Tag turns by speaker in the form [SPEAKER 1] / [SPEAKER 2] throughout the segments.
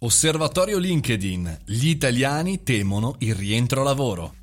[SPEAKER 1] Osservatorio LinkedIn. Gli italiani temono il rientro lavoro.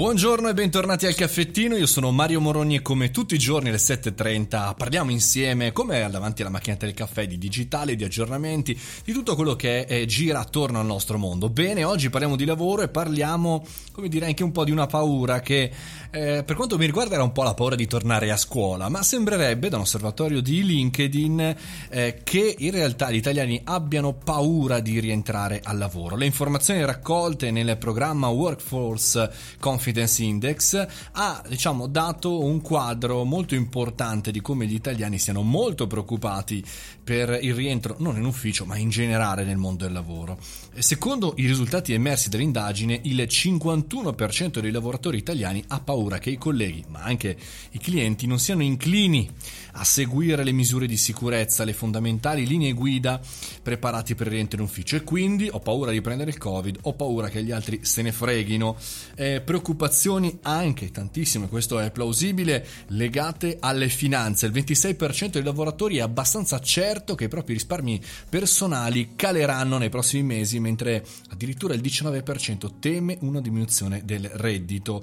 [SPEAKER 1] Buongiorno e bentornati al caffettino, io sono Mario Moroni e come tutti i giorni alle 7.30 parliamo insieme, come davanti alla macchinetta del caffè, di digitale, di aggiornamenti, di tutto quello che eh, gira attorno al nostro mondo. Bene, oggi parliamo di lavoro e parliamo, come dire, anche un po' di una paura che eh, per quanto mi riguarda era un po' la paura di tornare a scuola, ma sembrerebbe da un osservatorio di LinkedIn eh, che in realtà gli italiani abbiano paura di rientrare al lavoro. Le informazioni raccolte nel programma Workforce Confidence Confidence Index ha diciamo, dato un quadro molto importante di come gli italiani siano molto preoccupati per il rientro non in ufficio ma in generale nel mondo del lavoro. Secondo i risultati emersi dall'indagine, il 51% dei lavoratori italiani ha paura che i colleghi, ma anche i clienti, non siano inclini a seguire le misure di sicurezza, le fondamentali linee guida preparati per il rientro in ufficio e quindi ho paura di prendere il covid, ho paura che gli altri se ne freghino. Eh, preoccupazioni anche tantissime, questo è plausibile, legate alle finanze. Il 26% dei lavoratori è abbastanza certo che i propri risparmi personali caleranno nei prossimi mesi, mentre addirittura il 19% teme una diminuzione del reddito.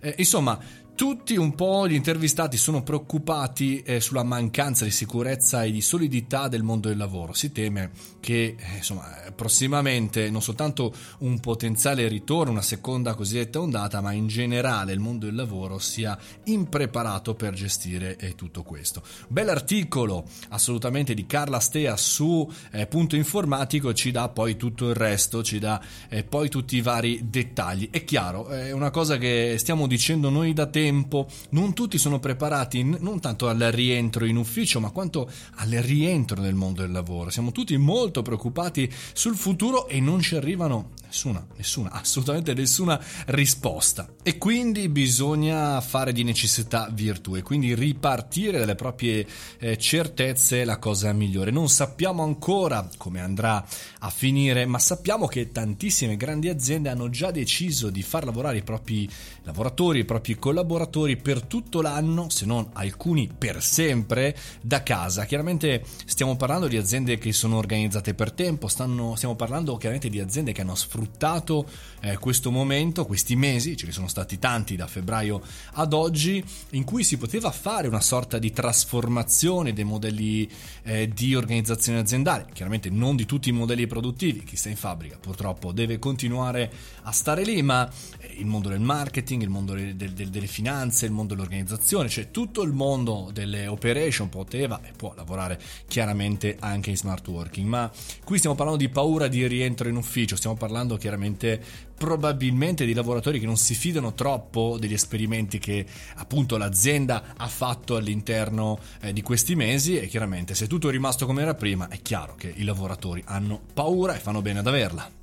[SPEAKER 1] Eh, insomma, tutti un po' gli intervistati sono preoccupati eh, sulla mancanza di sicurezza e di solidità del mondo del lavoro. Si teme che eh, insomma, prossimamente non soltanto un potenziale ritorno, una seconda cosiddetta ondata, ma in generale il mondo del lavoro sia impreparato per gestire eh, tutto questo. Bell'articolo assolutamente di Carla Stea su eh, Punto Informatico ci dà poi tutto il resto, ci dà eh, poi tutti i vari dettagli. È chiaro, è una cosa che stiamo dicendo noi da tempo tempo, non tutti sono preparati non tanto al rientro in ufficio, ma quanto al rientro nel mondo del lavoro. Siamo tutti molto preoccupati sul futuro e non ci arrivano nessuna, nessuna, assolutamente nessuna risposta. E quindi bisogna fare di necessità virtù e quindi ripartire dalle proprie eh, certezze è la cosa migliore. Non sappiamo ancora come andrà a finire, ma sappiamo che tantissime grandi aziende hanno già deciso di far lavorare i propri lavoratori, i propri collaboratori per tutto l'anno, se non alcuni per sempre, da casa. Chiaramente stiamo parlando di aziende che sono organizzate per tempo, stanno, stiamo parlando chiaramente di aziende che hanno sfruttato sfruttato eh, questo momento, questi mesi, ce ne sono stati tanti da febbraio ad oggi, in cui si poteva fare una sorta di trasformazione dei modelli eh, di organizzazione aziendale, chiaramente non di tutti i modelli produttivi, chi sta in fabbrica purtroppo deve continuare a stare lì, ma eh, il mondo del marketing, il mondo del, del, delle finanze, il mondo dell'organizzazione, cioè tutto il mondo delle operation poteva e può lavorare chiaramente anche in smart working, ma qui stiamo parlando di paura di rientro in ufficio, stiamo parlando parlando chiaramente probabilmente di lavoratori che non si fidano troppo degli esperimenti che appunto l'azienda ha fatto all'interno eh, di questi mesi e chiaramente se tutto è rimasto come era prima è chiaro che i lavoratori hanno paura e fanno bene ad averla.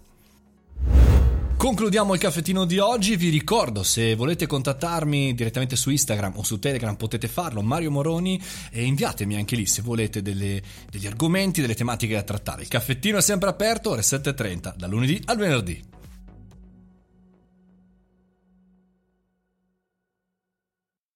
[SPEAKER 1] Concludiamo il caffettino di oggi, vi ricordo se volete contattarmi direttamente su Instagram o su Telegram potete farlo, Mario Moroni e inviatemi anche lì se volete delle, degli argomenti, delle tematiche da trattare. Il caffettino è sempre aperto, ore 7.30 dal lunedì al venerdì.